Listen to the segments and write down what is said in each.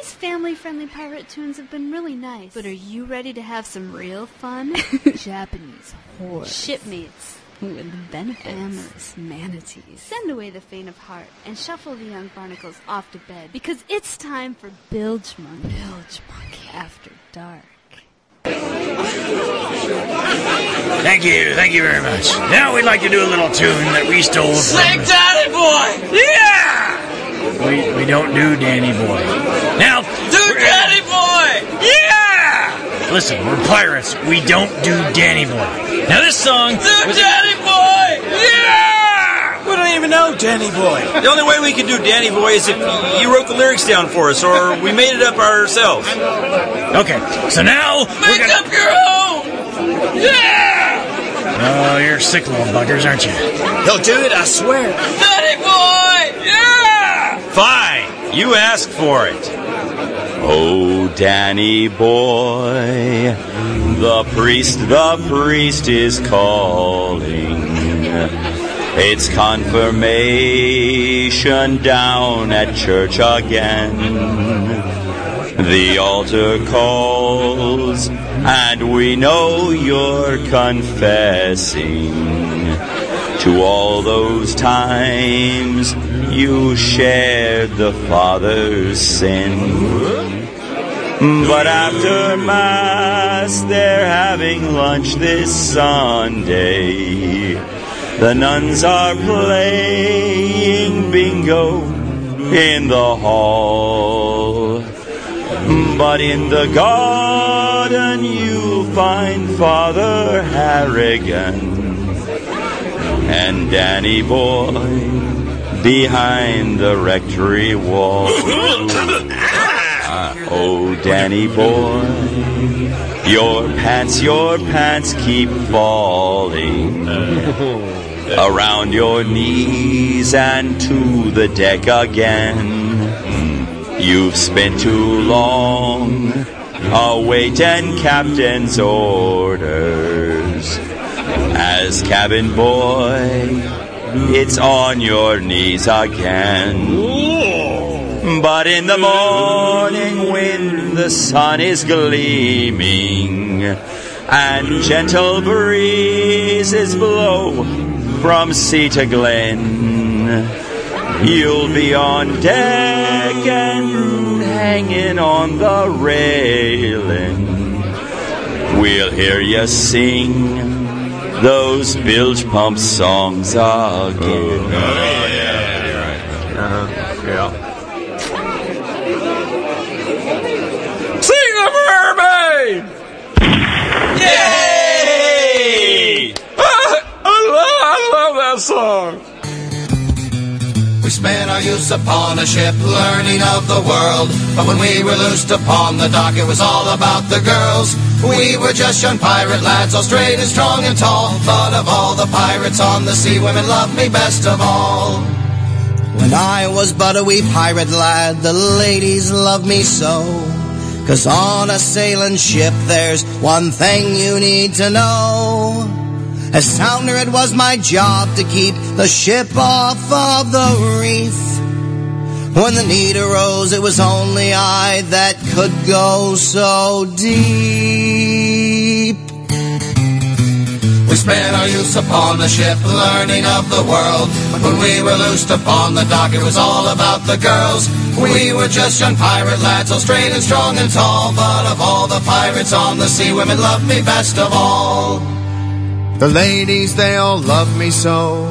These family-friendly pirate tunes have been really nice. But are you ready to have some real fun? Japanese horror. Shipmates. With benefits. Amorous manatees. Send away the faint of heart and shuffle the young barnacles off to bed because it's time for Bilgemunky. Bilge Monkey After Dark. Thank you, thank you very much. Now we'd like to do a little tune that we stole from. Sing Daddy Boy! Yeah! We, we don't do Danny Boy. Now, Do Daddy Boy! yeah! Listen, we're pirates. We don't do Danny Boy. Now this song. Do Daddy Boy! Yeah! We don't even know Danny Boy. The only way we can do Danny Boy is if you wrote the lyrics down for us, or we made it up ourselves. Okay, so now we're Make gonna. up your own! Yeah! Oh, you're sick little buggers, aren't you? He'll do it, I swear. Danny Boy! Yeah! Fine, you asked for it. Oh, Danny boy, the priest, the priest is calling. It's confirmation down at church again. The altar calls, and we know you're confessing to all those times you shared the Father's sin. But after Mass, they're having lunch this Sunday. The nuns are playing bingo in the hall. But in the garden, you'll find Father Harrigan and Danny Boy behind the rectory wall. Uh, oh, Danny boy, your pants, your pants keep falling around your knees and to the deck again. You've spent too long awaiting captain's orders. Cabin boy, it's on your knees again. But in the morning when the sun is gleaming and gentle breezes blow from sea to glen, you'll be on deck and hanging on the railing. We'll hear you sing those bilge pump songs again. Oh, oh, uh-huh. Sing the mermaid! Yay! I love, I love that song. Spent our youth upon a ship learning of the world. But when we were loosed upon the dock, it was all about the girls. We were just young pirate lads, all straight and strong and tall. But of all the pirates on the sea, women loved me best of all. When I was but a wee pirate lad, the ladies loved me so. Cause on a sailing ship, there's one thing you need to know. As sounder, it was my job to keep the ship off of the reef. When the need arose, it was only I that could go so deep. We spent our youth upon the ship, learning of the world. But when we were loosed upon the dock, it was all about the girls. We were just young pirate lads, all straight and strong and tall. But of all the pirates on the sea, women loved me best of all. The ladies, they all loved me so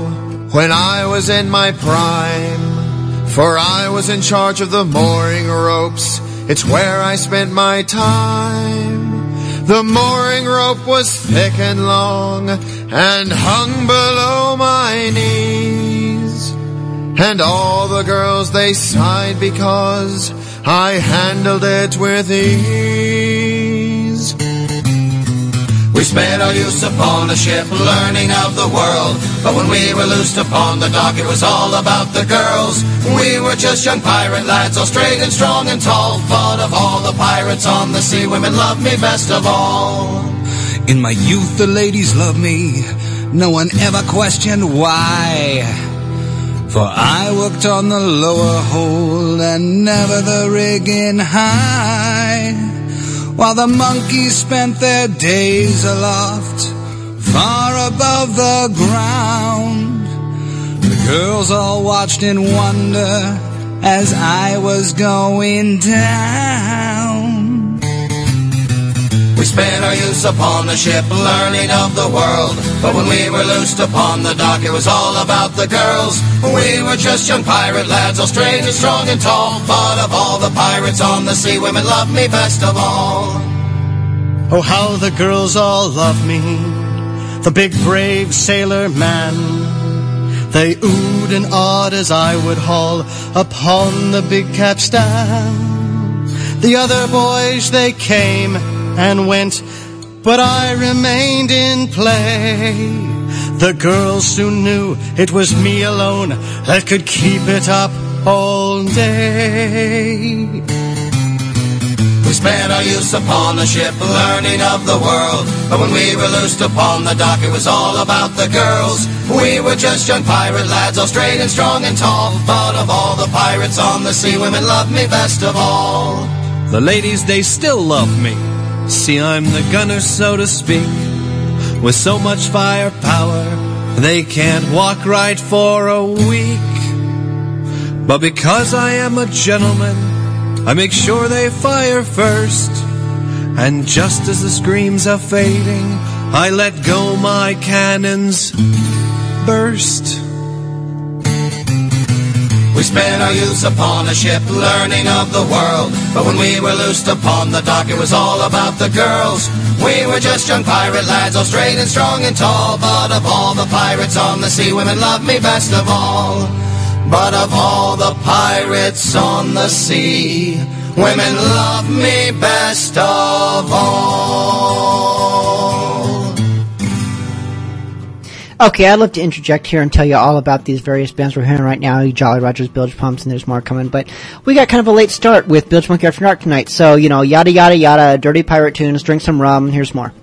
when I was in my prime. For I was in charge of the mooring ropes. It's where I spent my time. The mooring rope was thick and long and hung below my knees. And all the girls, they sighed because I handled it with ease. We spent our youth upon a ship, learning of the world. But when we were loosed upon the dock, it was all about the girls. We were just young pirate lads, all straight and strong and tall. But of all the pirates on the sea, women loved me best of all. In my youth, the ladies loved me. No one ever questioned why. For I worked on the lower hold and never the rigging high, while the monkeys spent their days aloft, far above the ground. The girls all watched in wonder as I was going down. We spent our youth upon the ship, learning of the world. But when we were loosed upon the dock, it was all about the girls. We were just young pirate lads, all strange and strong and tall. But of all pirates on the sea, women love me best of all. Oh, how the girls all love me, the big brave sailor man. They oohed and awed as I would haul upon the big capstan. The other boys, they came and went, but I remained in play. The girls soon knew it was me alone that could keep it up all day. We spent our youth upon the ship, learning of the world. But when we were loosed upon the dock, it was all about the girls. We were just young pirate lads, all straight and strong and tall. But of all the pirates on the sea, women loved me best of all. The ladies, they still love me. See, I'm the gunner, so to speak. With so much firepower, they can't walk right for a week. But because I am a gentleman, I make sure they fire first. And just as the screams are fading, I let go my cannons burst. We spent our youth upon a ship, learning of the world. But when we were loosed upon the dock, it was all about the girls. We were just young pirate lads, all straight and strong and tall. But of all the pirates on the sea, women loved me best of all. But of all the pirates on the sea, women love me best of all. Okay, I'd love to interject here and tell you all about these various bands we're hearing right now. Jolly Rogers, Bilge Pumps, and there's more coming. But we got kind of a late start with Bilgemunky After Dark tonight. So, you know, yada yada yada, dirty pirate tunes, drink some rum, here's more.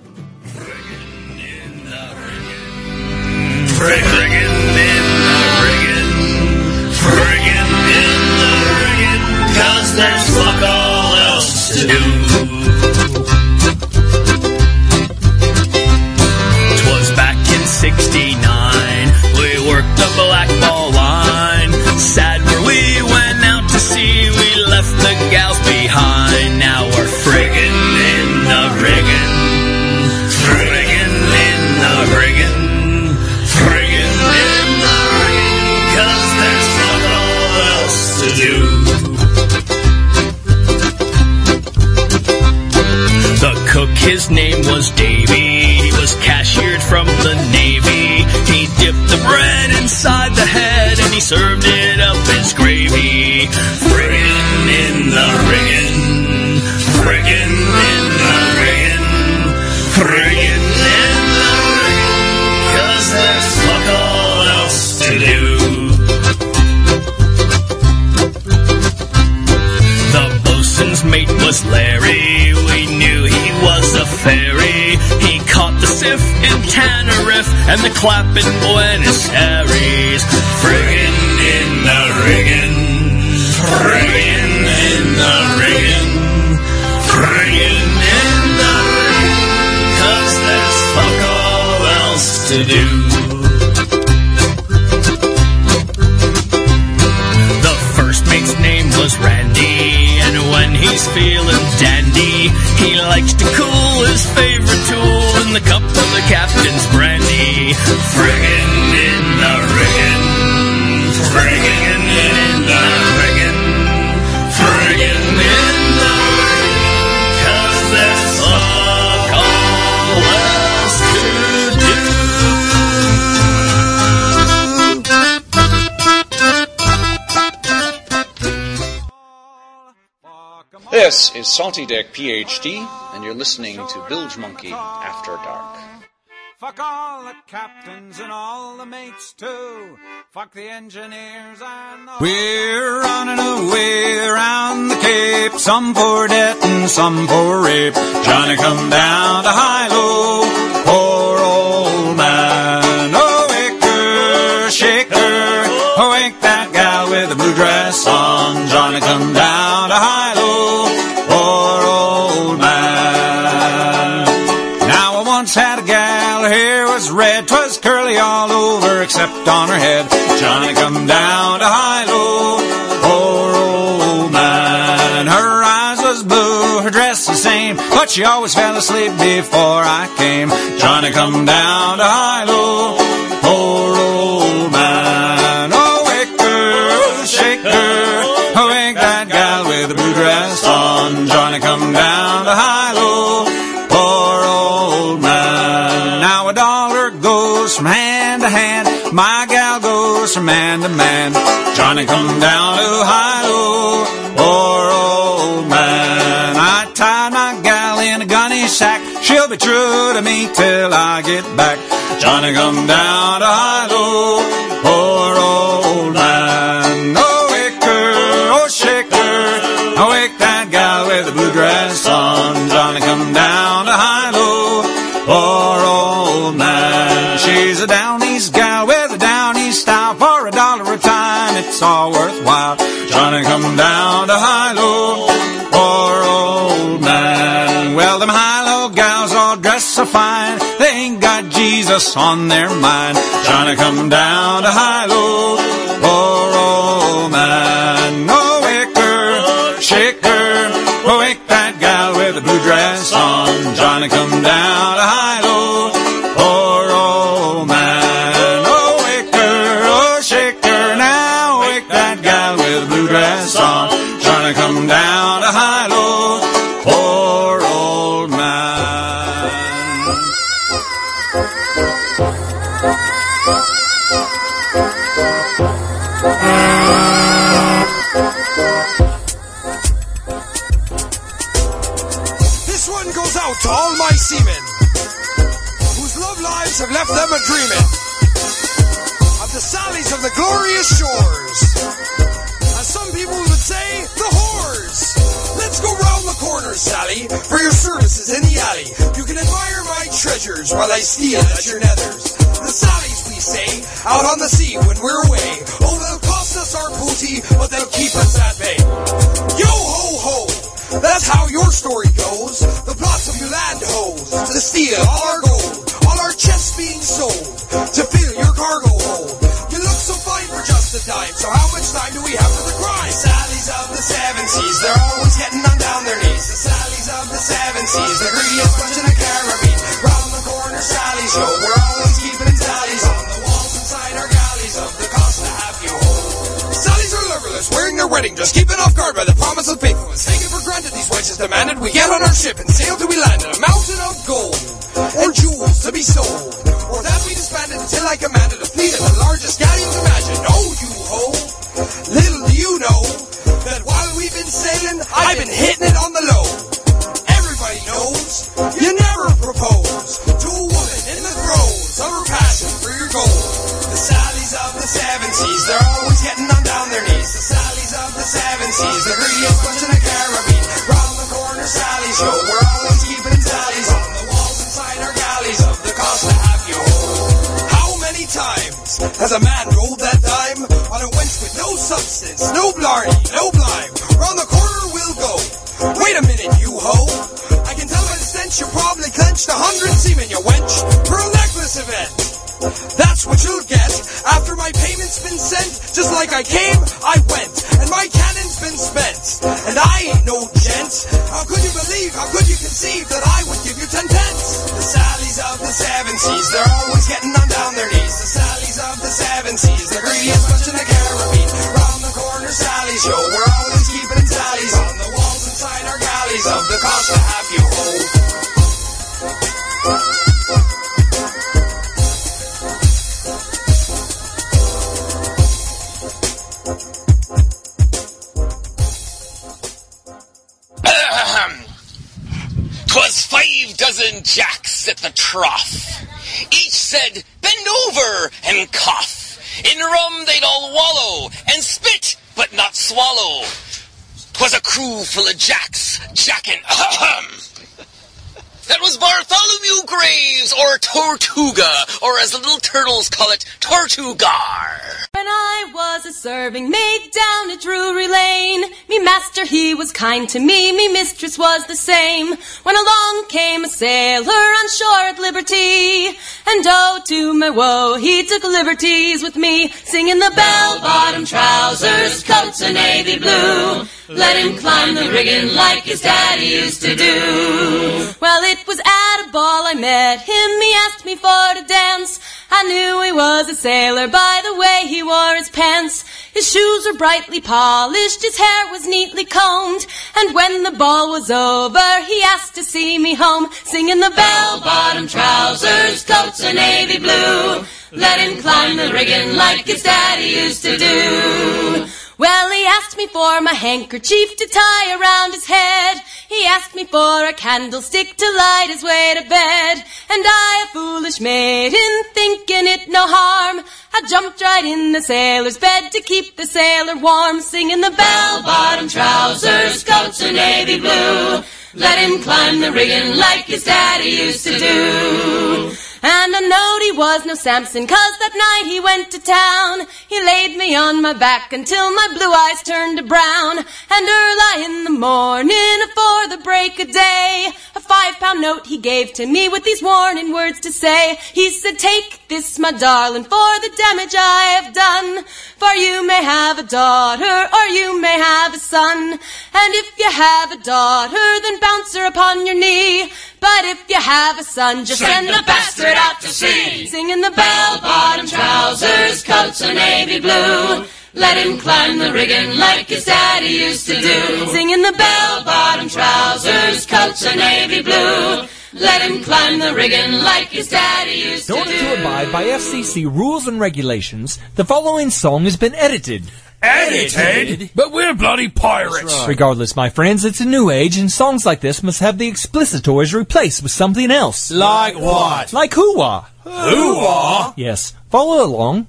And the Clap in Buenos Aires. Friggin' in the riggin', friggin' in the riggin', friggin' in the riggin', 'cause there's fuck all else to do. The first mate's name was Randy, and when he's feeling dandy, he likes to cool his favorite tool the cup of the captain's brandy. Friggin' in the This is Salty Deck PhD, and you're listening to Bilgemunky After Dark. Fuck all the captains and all the mates too. Fuck the engineers and the We're running away around the Cape, some for debt and some for rape. Trying to come down to high-low, poor old man. Oh, wicker, shaker, oh, wake down to except on her head. Johnny come down to high-low. Poor old man. Her eyes was blue, her dress the same, but she always fell asleep before I came. Johnny come down to high-low. Poor man to man. Johnny come down to high-low. Poor old man. I tied my gal in a gunny sack. She'll be true to me till I get back. Johnny come down to high-low. Poor old man. Oh, her, oh, shake her. Oh, wake that gal with the blue dress on. Got on their mind. Johnny come down to high-low. Poor old man. Oh, wake her, shake her. Oh, wake that gal with the blue dress on. Johnny come down to high-low. Poor old man. Oh, her, oh, shake her now. Wake that gal with the blue dress on. Johnny come dreaming of the sallies of the glorious shores. As some people would say, the whores. Let's go round the corner, Sally, for your services in the alley. You can admire my treasures while I steal at your nethers. The sallies, we say, out on the sea when we're away. Oh, they'll cost us our booty, but they'll keep us at bay. Yo ho ho! That's how your story goes. The plots of you land hoes to steal all our gold, being sold to fill your cargo hold. You look so fine for just a dime, so how much time do we have for the crime? Sallies of the seven seas, they're always getting on down their knees. The Sallies of the seven seas, the greediest bunch in the Caribbean. Round the corner, Sally show, we're always keeping tallies on the walls inside our galleys of the cost to have you hold. Sallies are loverless, wearing their wedding dress, keeping off guard by the promise of faithfulness. Taken for granted, these wenches demanded we get on our ship and sail till we land in a mountain of Wait a minute, you ho! I can tell by the stench you probably clenched a hundred seamen, you wench, for a necklace event. That's what you'll get after my payment's been sent. Just like I came, I went, and my cannon's been spent. And I ain't no gent. How could you believe, how could you conceive that I would give you ten pence? The Sallies of the seven seas, they're always getting on down their knees. The Sallies of the seven seas, the greediest bunch in the Caribbean. Round the corner, Sally show, we're always keeping tallies on the our of the cost to have you. Twas five dozen jacks at the trough. Each said, bend over and cough. In rum they'd all wallow and spit, but not swallow. Twas a crew full of jacks, jackin' ahem. Uh, that was Bartholomew Graves, or Tortuga, or as the little turtles call it, Tortugar. When I was a serving maid down at Drury Lane, me master he was kind to me, me mistress was the same. When along came a sailor on shore at Liberty, and oh to my woe, he took liberties with me, singing the bell-bottom trousers, coats of navy blue. Let him climb the rigging like his daddy used to do. Well, it was at a ball I met him, he asked me for to dance. I knew he was a sailor by the way he wore his pants. His shoes were brightly polished, his hair was neatly combed, and when the ball was over, he asked to see me home, singing the bell-bottom trousers, coats of navy blue. Let him climb the rigging like his daddy used to do. Well, he asked me for my handkerchief to tie around his head. He asked me for a candlestick to light his way to bed. And I, a foolish maiden, thinking it no harm, I jumped right in the sailor's bed to keep the sailor warm, singing the bell-bottom trousers, coats of navy blue. Let him climb the rigging like his daddy used to do. And I knowed he was no Samson, cause that night he went to town. He laid me on my back until my blue eyes turned to brown. And early in the morning, afore the break of day, a five pound note he gave to me with these warning words to say. He said, take this, my darling, for the damage I have done. For you may have a daughter, or you may have a son. And if you have a daughter, then bounce her upon your knee. But if you have a son, just send the bastard out to sea. Singing the bell-bottom trousers, coats of navy blue. Let him climb the rigging like his daddy used to do. Singing the bell-bottom trousers, coats of navy blue. Let him climb the rigging like his daddy used In to order do. to abide by FCC rules and regulations, the following song has been edited. Edited? But we're bloody pirates. Regardless, my friends, it's a new age, and songs like this must have the explicitories replaced with something else. Like what? Like hoo-wah. Hoo-wah? Yes. Follow along.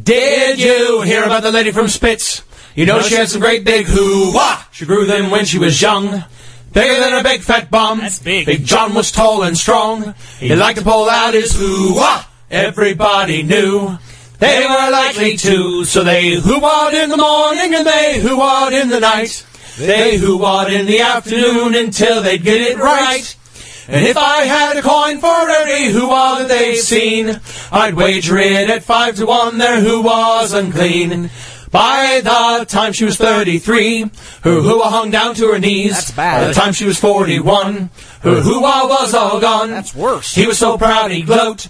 Did you hear about the lady from Spitz? You know she had some great big hoo-wah. She grew them when she was young. Bigger than a big fat bum. That's big. Big John was tall and strong. He liked to pull out his hoo-wah. Everybody knew they were likely to. So they hoo-wah'd in the morning and they hoo-wah'd in the night. They hoo-wah'd in the afternoon until they'd get it right. And if I had a coin for every hoo-wah that they've seen, I'd wager it at five to one their hoo-wah's unclean. By the time she was 33, her hoo-wah hung down to her knees. That's bad. By the time she was 41, her hoo-wah was all gone. That's worse. He was so proud he gloat,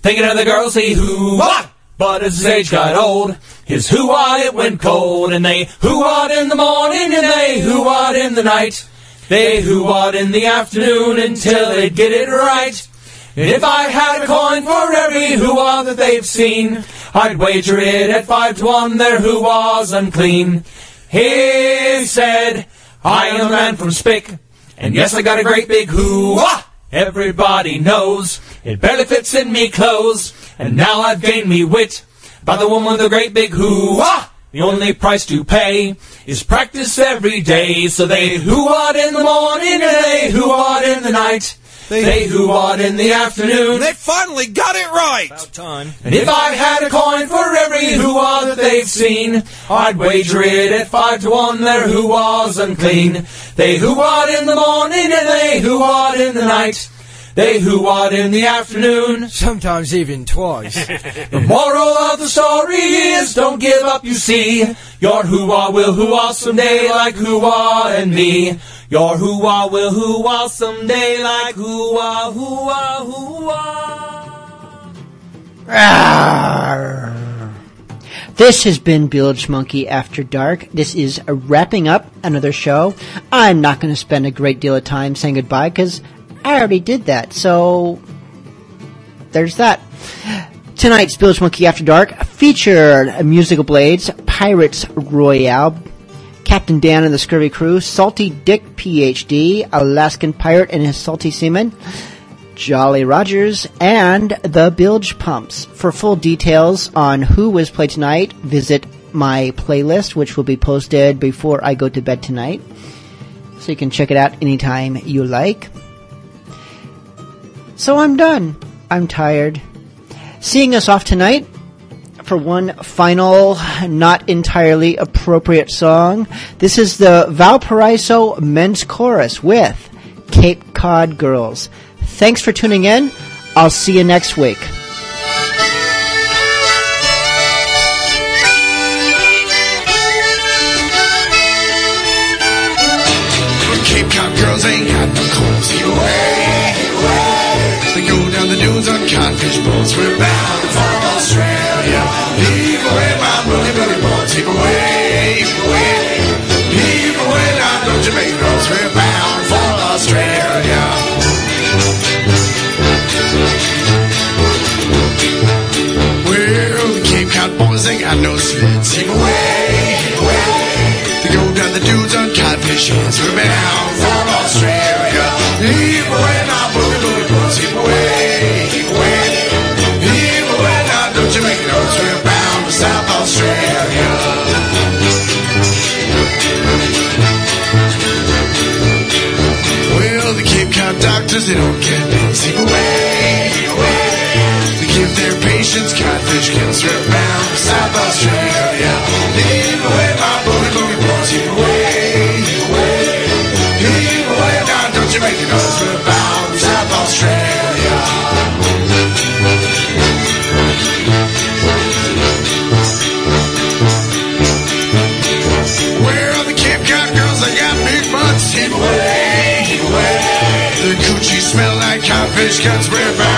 thinking of the girls he hoo-wah. But as his age got old, his hoo-wah it went cold, and they hoo-wah'd in the morning and they hoo-wah'd in the night. They hoo-wah'd in the afternoon until they'd get it right. And if I had a coin for every hoo-wah that they've seen, I'd wager it at five to one their hoo-wah's unclean. He said, I am a man from Spick, and yes, I got a great big hoo-wah. Everybody knows it barely fits in me clothes, and now I've gained me wit by the woman with the great big hoo-wah. The only price to pay is practice every day. So they hoo-wah'd in the morning and they hoo-wah'd in the night. They hoo-wah'd in the afternoon. They finally got it right. time. And if I had a coin for every hoo-wah that they've seen, I'd wager it at five to one their hoo-wah's unclean. They hoo-wah'd in the morning and they hoo-wah'd in the night. They hoo-wah'd in the afternoon. Sometimes even twice. The moral of the story is don't give up, you see. Your hoo-wah will hoo-wah someday like hoo-wah and me. Your hoo-wah will hoo-wah someday like hoo-wah, hoo-wah, hoo-wah. This has been Bilgemunky After Dark. This is wrapping up another show. I'm not going to spend a great deal of time saying goodbye because I already did that. So there's that. Tonight's Bilgemunky After Dark featured Musical Blades, Pirates Royale, Captain Dan and the Scurvy Crew, Salty Dick PhD, Alaskan Pirate and his Salty Seaman, Jolly Rogers, and the Bilge Pumps. For full details on who was played tonight, visit my playlist, which will be posted before I go to bed tonight. So you can check it out anytime you like. So I'm done. I'm tired. Seeing us off tonight for one final, not entirely appropriate song. This is the Valparaiso Men's Chorus with Cape Cod Girls. Thanks for tuning in. I'll see you next week. Cape Cod girls ain't got no clothes. Go down the dunes on codfish boats. We're bound for Australia. Heave away, my booty, booty boats. Heave away, heave away. Heave away, don't you make noise. We're bound for Australia. Well, the Cape Cod boys ain't got no sleds. Heave away, heave away. They go down the dunes on codfish heads. We're bound for Heave away,